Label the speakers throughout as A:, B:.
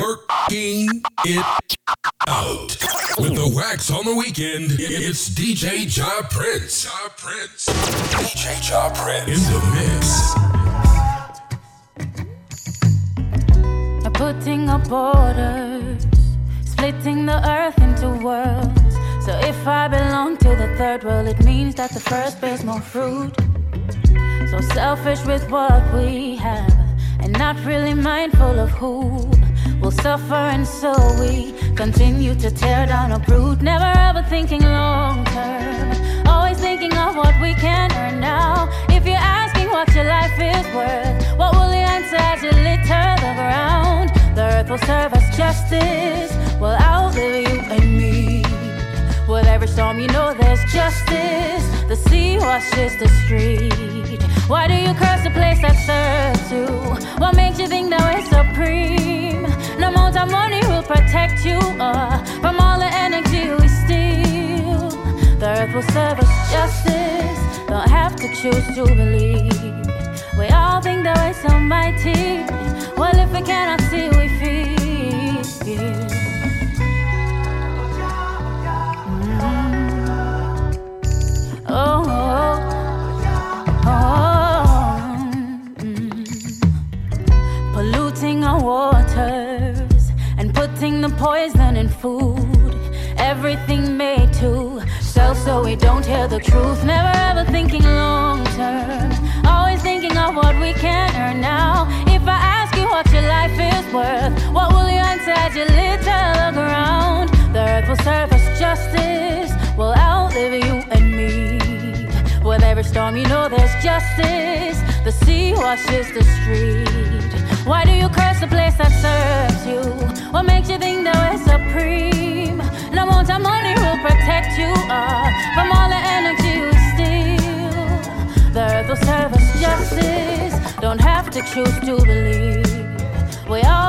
A: Working it out. With the wax on the weekend, it's DJ Ja Prince. Ja Prince. DJ Ja Prince. In the
B: mix. Putting up borders, splitting the earth into worlds. So if I belong to the third world, it means that the first bears more fruit. So selfish with what we have, and not really mindful of who will suffer, and so we continue to tear down a brood. Never ever thinking long term, always thinking of what we can earn now. If you're asking what your life is worth, what will you answer as you litter the ground? The earth will serve us justice, will outlive you and me. With every storm, you know there's justice. The sea washes the street. Why do you curse the place that serves you? What makes you think that we're supreme? No amount of money will protect you uh, from all the energy we steal. The earth will serve us justice. Don't have to choose to believe. We all think that we're so mighty. Well, if we cannot see, we feel. Mm-hmm. Oh, oh, putting the poison in food. Everything made to sell so we don't hear the truth. Never ever thinking long term. Always thinking of what we can earn now. If I ask you what your life is worth, what will you answer as you litter the ground? The earth will serve us justice, will outlive you and me. With every storm, you know there's justice. The sea washes the street. Why do you the place that serves you? What makes you think that we're supreme? No amount of money will protect you uh, from all the energy we steal. The earth will serve us justice. Don't have to choose to believe. We all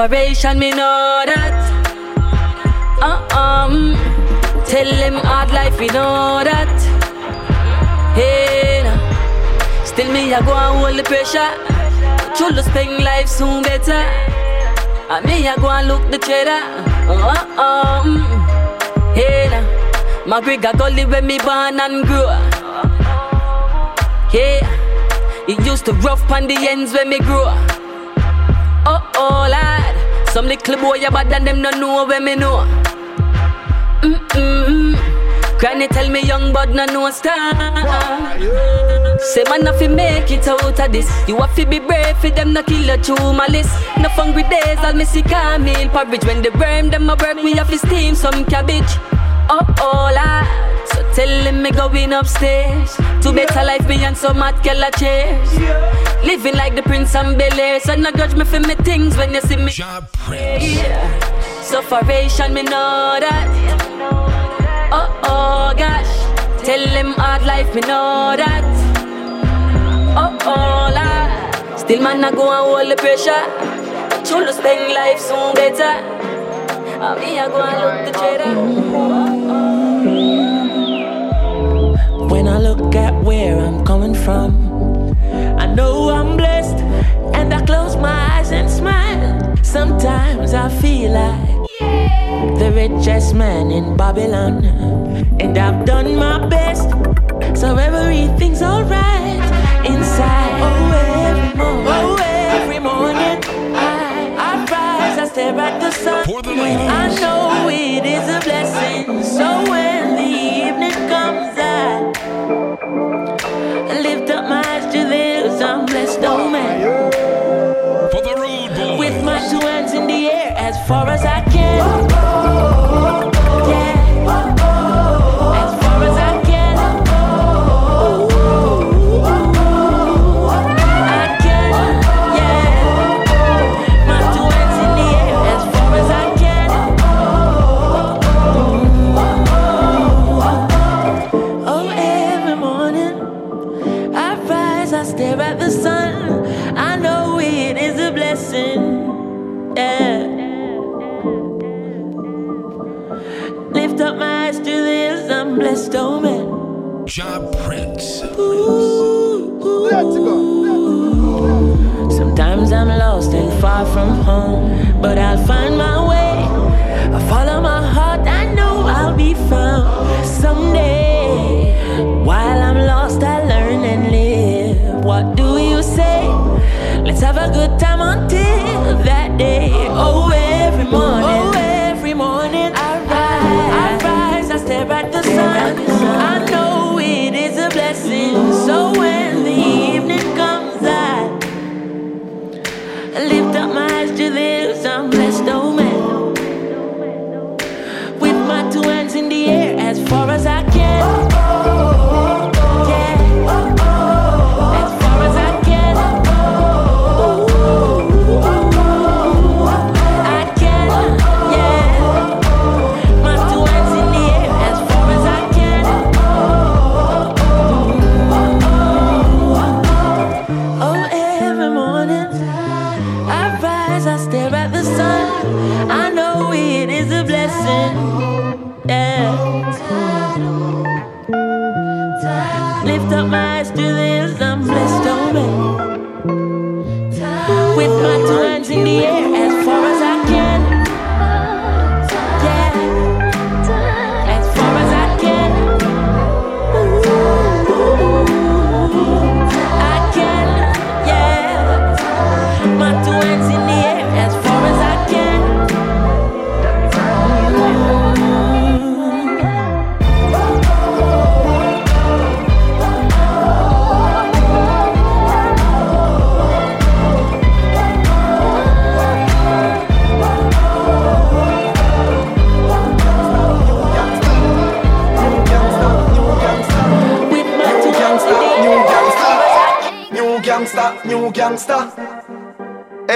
C: Sufferation, me know that. Mm. Tell them hard life, we know that. Hey, nah. Still me, I go and hold the pressure. True to spend life soon better. And me, I go and look the cheddar. Mm. Hey, nah. My grigga gully when me born and grew. Yeah. It used to rough on the ends when me grew. Oh, oh, lad. Some little boy, bad than them no know when me know. Mm-mm. Granny tell me young bud no no star. Say man if you make it out of this, you have to be brave for them no kill a true malice. No hungry days, I'll miss it meal porridge when they burn them a work. We have to steam some cabbage. Oh oh la. Tell him me going upstairs To better life beyond so mad girl a chairs Living like the prince and Bel So no grudge me for me things when you see me Job yeah. Sufferation me know that Oh oh gosh, tell them hard life, me know that. Oh oh la, still man I go and hold the pressure. To spend life soon better. And me I go and look the cheddar.
D: From, I know I'm blessed, and I close my eyes and smile. Sometimes I feel like the richest man in Babylon. And I've done my best, so everything's alright inside. Oh, every morning, oh, every morning, I, I rise, I stare at the sun.
A: For the ladies.
D: I know it is a blessing, so when far as I Sometimes I'm lost and far from home, but I'll find my way. I follow my heart, I know I'll be found someday. While I'm lost, I learn and live. What do you say? Let's have a good time until that day. Oh, every morning, oh, every morning I rise, I rise, I stare at the sun. I know it is a blessing. So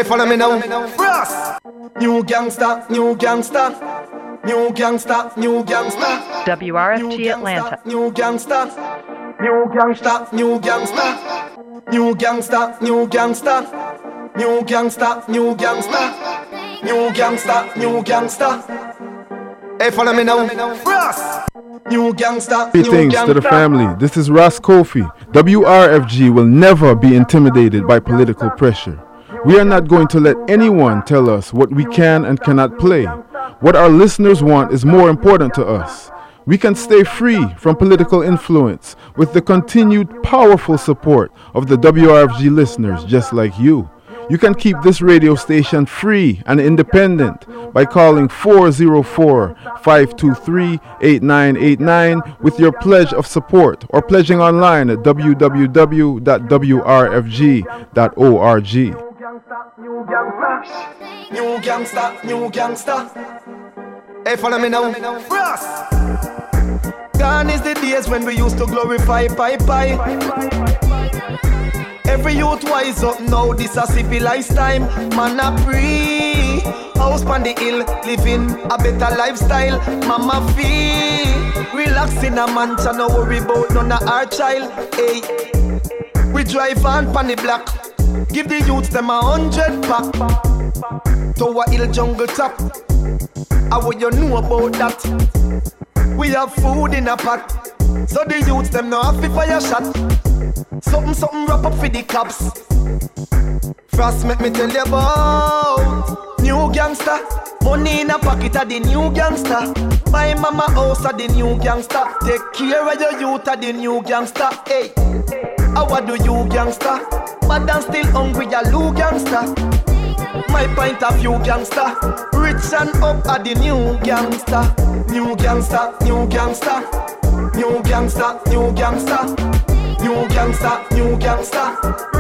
E: follow me now. Frost. New gangster, new gangster. New gangster, new gangster.
F: WRFG Atlanta.
E: New gangster. New gangster, new gangster. New gangster, new gangster. New gangster, new gangster. New gangster, new gangster. Hey, follow me now. Frost.
G: new gangster.
H: Greetings to the family. This is Ross Kofi. WRFG will never be intimidated by political pressure. We are not going to let anyone tell us what we can and cannot play. What our listeners want is more important to us. We can stay free from political influence with the continued powerful support of the WRFG listeners just like you. You can keep this radio station free and independent by calling 404 523 8989 with your pledge of support or pledging online at www.wrfg.org.
G: New gangsta, new gangsta, new gangsta. Hey, follow me now. Frost. Gone is the days when we used to glorify pie pie. Every youth wise up now, this a civilized time. Man a free. House on the hill, living a better lifestyle. Mama feel. Relax in a mansion, no worry about none of our child. Hey, we drive on pan the block. Give the youths them a hundred pack. To a hill jungle top. How would you know about that? We have food in a pot. So the youths them have to fire shot. Something, something wrap up for the cops. Frost make me tell you about new gangster. Money in a pocket of the new gangster. My mama house of the new gangster. Take care of your youth of the new gangster. Hey, how do you gangster? But I'm still hungry, ya Lou gangster. My point of view gangster. Rich and up at the new gangster. New gangster, new gangster. New gangster, new gangster. New gangster, new.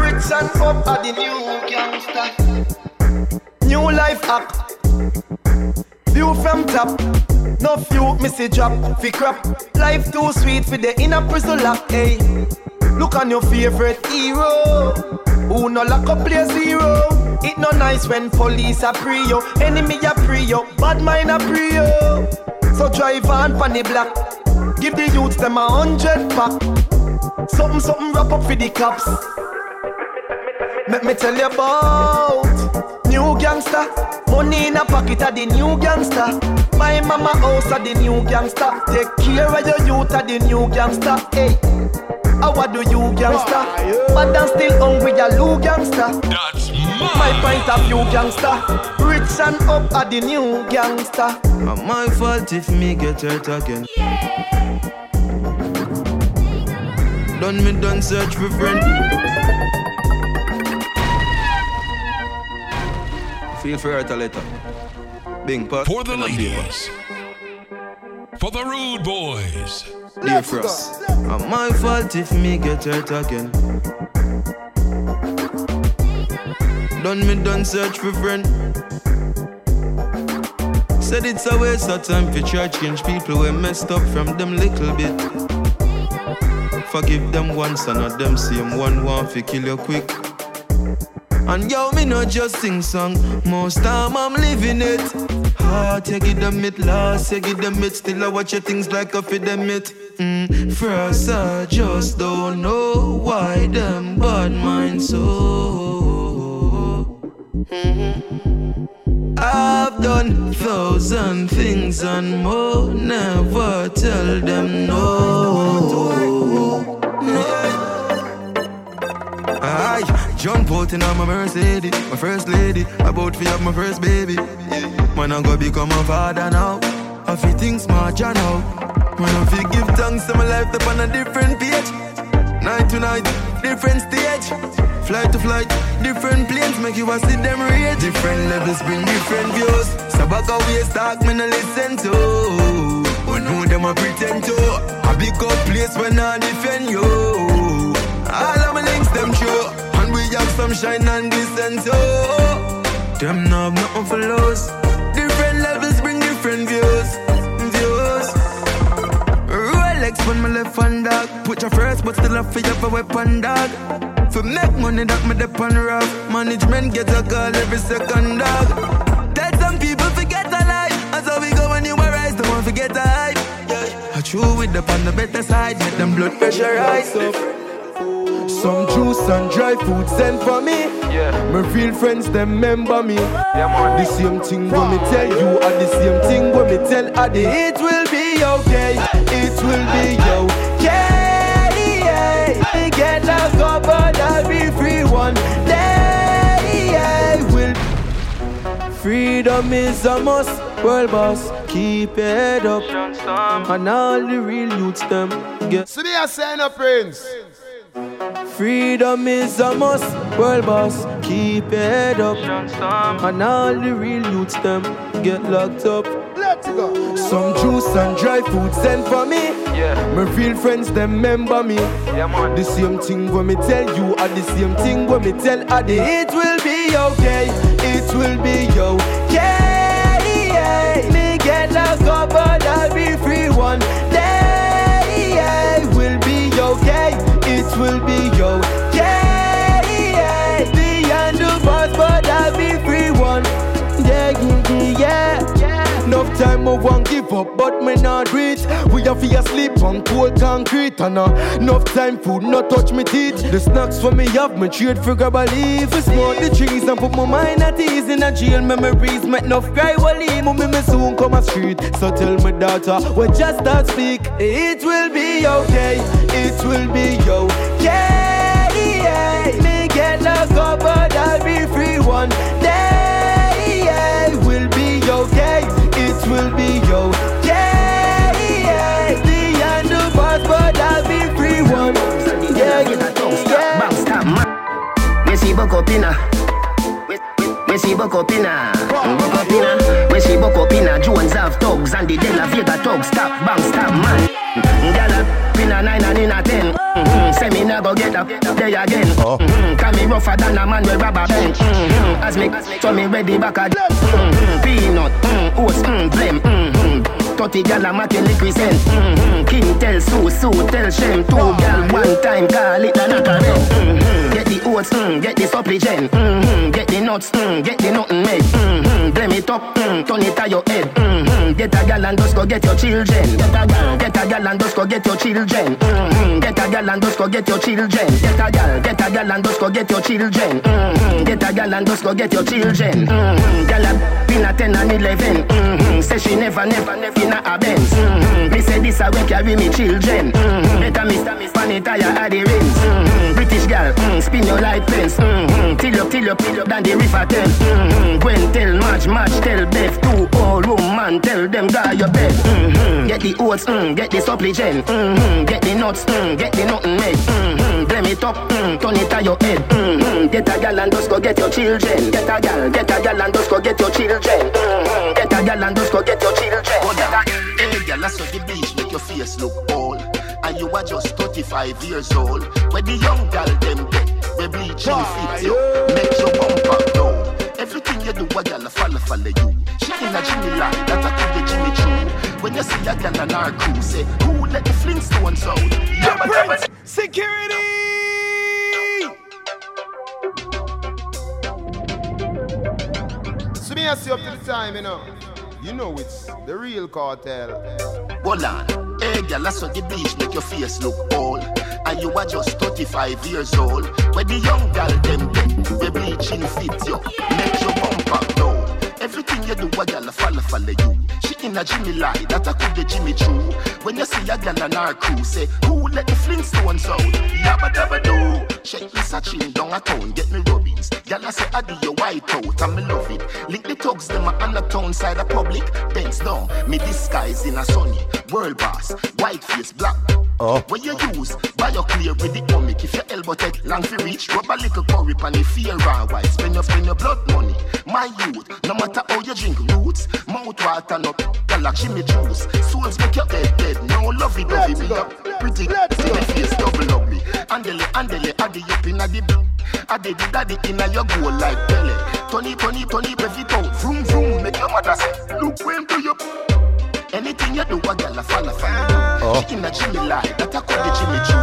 G: Rich and up are the new gangster. New life hack. View from top. No few missy drop. Fi crap. Life too sweet for the inner prison lock. Hey, look on your favorite hero. Who no lock up play zero. It no nice when police are pre yo, enemy a pre yo, bad mind a pre yo. So drive on pan the block, give the youths them a hundred pack. Something, something wrap up for the cops. Let me tell you about new gangster. Money in a pocket of the new gangster. My mama house of the new gangster. Take care of your youth of the new gangster. Hey, how do you gangster? But I'm still hungry, ya Lou gangster.
A: That's my,
G: my point of view gangster. Rich and up at the new gangster.
I: Not my fault if me get hurt again. Yeah. Done me done search for friend. Feel free to letter. Bing pot.
A: For the ladies. For the rude boys.
I: Dear Frost. Not my fault if me get hurt again. Done me done search for friend. Said it's a waste of time for church change people we messed up from them little bit. Forgive them once and not them same one want fi kill you quick. And yo, me not just sing song, most time I'm living it. Heart, you give them it, last, you give them it. Still I watch your things like a feed them it. Mm. First, I just don't know why them bad mind so. Mm-hmm. I've done thousand things and more, never tell them no. Aye, jump out in my Mercedes, my first lady. About to have my first baby. Man, I'm gonna become a father now. I feel things smart, you know. Man, I feel give thanks to my life up on a different page. Night to night, different stage. Flight to flight, different planes make you a see them rage. Different levels bring different views. So back away, talk me no listen to. We know them a pretend to. I big up place when I defend you. Have some shine and glisten so. Them know nothing for lose. Different levels bring different views, views. Rolex when my left hand dog, put your first but still a feel up a weapon dog. For make money that me dep on rough, management get a call every second dog. Tell some people forget a life, and so we go when you arise, don't forget a hype. Yeah. I true with the on the better side, make them blood pressure rise up. Some juice and dry food sent for me.
J: Yeah.
I: My real friends, them remember me.
J: Yeah.
I: The same thing when me tell you, and the same thing when me tell Addy. It will be okay. It will be okay. Yeah. Get locked up, but I'll be free one day. Yeah. Will freedom is a must. World boss, keep your head up, and all the real youths them get.
E: So they are saying a prince.
I: Freedom is a must, world boss. Keep your head up, and all the real youths them get locked up.
E: Let's go.
I: Some juice and dry food sent for me.
J: Yeah.
I: My real friends them remember me.
J: Yeah, man.
I: The same thing when me tell you, and the same thing when me tell Addy. It will be okay. It will be okay. Yeah. Me get locked up, but I'll be free up, but me not reach. We have to sleep on cold concrete, and uh, enough time food not touch me teeth. The snacks for me have me trade for grab a leaf. I smoke the trees and put my mind at ease in a jail memories. Make enough cry while leave me, me soon come a street. So tell my daughter, we just start speak. It will be okay. It will be okay. Me get locked up, but I'll be free one day. Will be okay. It will be
K: We see Bokopina. Bokopina. We see Bokopina. Jones have thugs and the De La Vega thugs. Stop, bang, stop, man. Gala, pina nine and in a ten. Mm-hmm. Say me never get up there again. Mm-hmm. Can me rougher than a man with rubber band. Mm-hmm. As me, so me ready back again. Mm-hmm. Peanut, mm, oats, mm, blem. 30 gal a making liquid scent. Mm-hmm. King tell Sue, Sue tell Shem. Two gal one time call it a knocker mm-hmm. Get the oats, mm, get the supplement. Mm-hmm. Get the nuts, mm, get the nothing made. Mm-hmm. Blame it up, mm, turn it to your head. Mm-hmm. Get a gal and just go get your children. Get a gal, get a gal and just go get your children. Mm-hmm. Get a gal and just go get your children. Get a gal, get a gal and just go get your children. Mm-hmm. Get a gal and just go get your children. Mm-hmm. Gal a been a 10 and 11. Mm-hmm. Say she never, never, never a Benz. Mm-hmm. Me say this a way carry me children. Mm-hmm. Better me, me span tire at the rims. Mm-hmm. British gal, mm, spin your light fence. Mm-hmm. Till up, till up, till up, than the river ten. Mm-hmm. Gwen tell March, March tell Beth. Two old woman tell them guy your bed. Mm-hmm. Get the oats, mm, get the supplement. Mm-hmm. Get the nuts, mm, get the nothing made. Mm-hmm. Blame it up, mm, turn it to your head. Mm-hmm. Get a gal and just go get your children. Get a gal, get a gal and just go get your children. Mm-hmm. Get a gal and just go get your children.
L: Hey, girl, I saw the beach make your face look old. And you are just 35 years old. Where the young girl them get, we bleaching fit you. Make your bumper down. Everything you do, a girl follow, follow you. She in a Jimmy line, that I could be Jimmy Choo. When you see a girl on our crew, say, who let the Flintstones out? Yabba dabba
E: Security! So me ask you up to the time, you know. You know it's the real cartel.
L: Hold on. Hey, girl, I saw the beach make your face look old. And you are just 35 years old. Where the young girl them get, we bleaching fit you. Make. Everything you do, a follow, follow you. She in a Jimmy lie, that I could be Jimmy Choo. When you see a girl on our crew, say, who let the Flintstones out? Yabba dabba do. Shake me searching down a town, get me rubbings. Girl, I say, I do your white out, and me love it. Link the thugs, them a on the town side of public. Bends down, me disguise in a sunny. World boss, white face, black. Oh. When you use, buy your clear with the comic. If your elbow take long for reach, rub a little curry pan if fear raw white. Spend your, spend your blood money. My youth, no matter how you drink roots, mouth water no, like Jimmy juice. Souls make your head dead, no lovey dovey. Me up pretty, me face double ugly. Andele, andele, addy up inna the b- Addy the daddy inna your goal like Pele. Tony, Tony, Tony, breath it out. Vroom, vroom, make your mother say, look when do you Anything you do, a girl a follow, follow. Oh. She in a Jimmy lie, that I could be Jimmy Choo.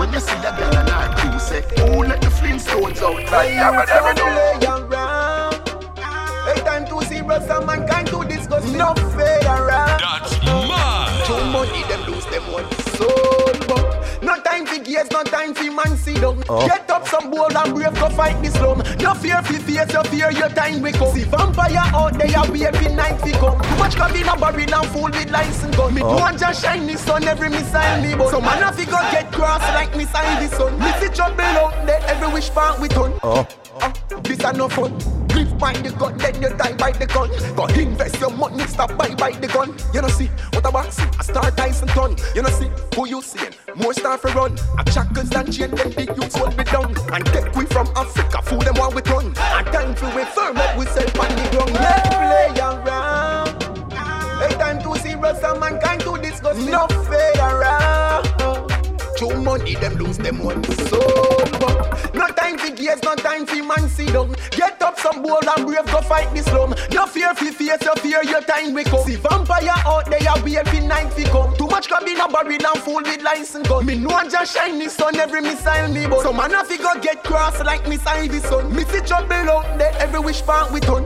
L: When you see a girl and her crew, say, oh, let the Flintstones out. Like, yabba dabba do.
E: Hey, time to see brother mankind to discuss no fade around.
A: That's mad.
E: Too money them lose them one soul, but no time to get days, no time for man sit down. Oh. Get up some bold and brave, go fight the slum. No fear fi face, no fear your time we come. See vampire out there, we every night fi come. Too much cabin a barrel and full with license gun. Me oh. don't just shine the sun every missile me but. So man have to go get cross like missile the sun. Me see trouble out there, every wish part we turn. Oh. Uh, this a no fun. Live by the gun, then you die by the gun. Go invest your money, stop buy by the gun. You know see what about see? A star Tyson ton. You know see who you seeing? More star for run. A chackers than chain, then the youths will be done. And take we from Africa, fool them while we run. And time to we firm up, we sell on the ground. Let's play around. Hey, time to see Rasta mankind to discuss. No fade around. Too money, them lose them one soul. But no time for gears, no time for man sit down. Get up some bold and brave, go fight this slum. No fear for face, no fear your time we come. See vampire out there, wait for night fi come. Too much cabin a barrel and full with license gun. Me know just shine the sun every missile me but Some man have to go get cross like missile the sun. Me see trouble out there, every wish part we turn.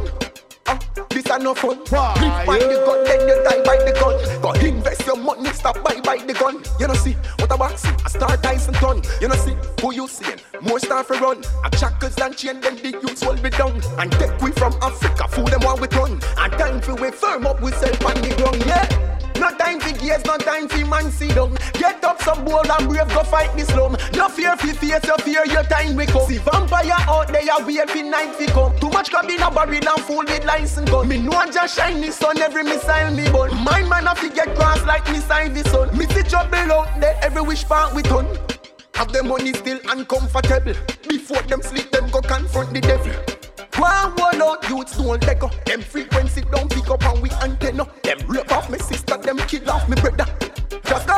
E: This a no fun. Why? Live by the gun, then you die by the gun. Go invest your money, stop buy by the gun. You know see what a box, a star Tyson ton. You know see who you seeing? More star for run. A shackles and chain, then the youths will be down. And take we from Africa, fool them while we run. And time for we firm up, we sell on the ground. Yeah. No time for gears, no time for man down. Get up some bold and brave, go fight the slum. No fear for face, no fear your time we come. See vampire out there, wait for night fi come. Too much cabin a barrel and full with license gun. Me know just shine the sun every missile me burn. My man have to get cross like missile the sun. Me see trouble out there, every wish part we turn. Have the money still uncomfortable. Before them sleep, them go confront the devil. One one out youths don't let go. Them frequency don't pick up and we antenna. Them rape off me sister, them kill off me brother. Just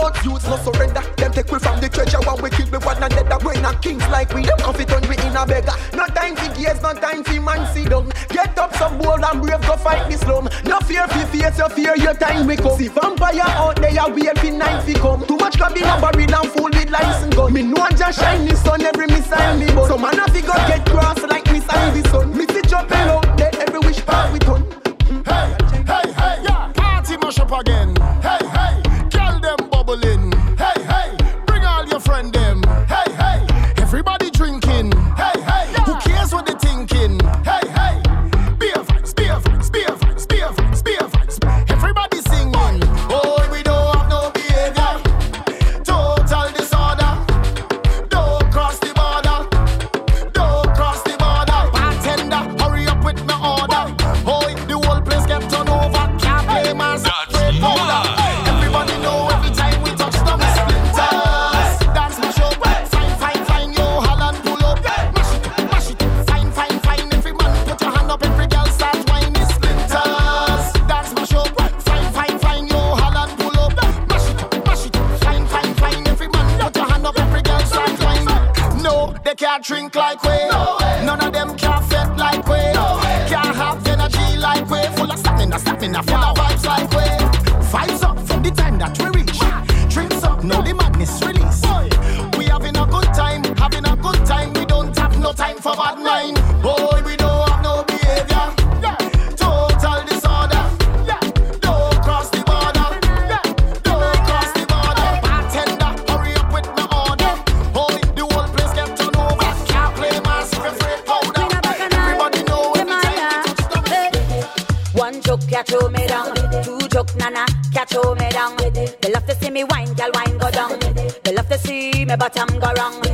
E: one youths no surrender. Them take we from the treasure while we kill we one another. We not kings like we. Them off it on we in a beggar. No time for gears, no time for man sit down. Get up some bold and brave, go fight the slum. No fear for face, no fear your time we come. See vampire out there, wait for night fi come. Too much cabin a barrel and full with license gun. Me know just shine the sun every missile me but. So man have to go get cross like missile the sun. Me see jump out there, every wish part we turn.
J: Hey, hey, hey, yeah. Party mash up again. Bubbling.
M: Me bottom go wrong,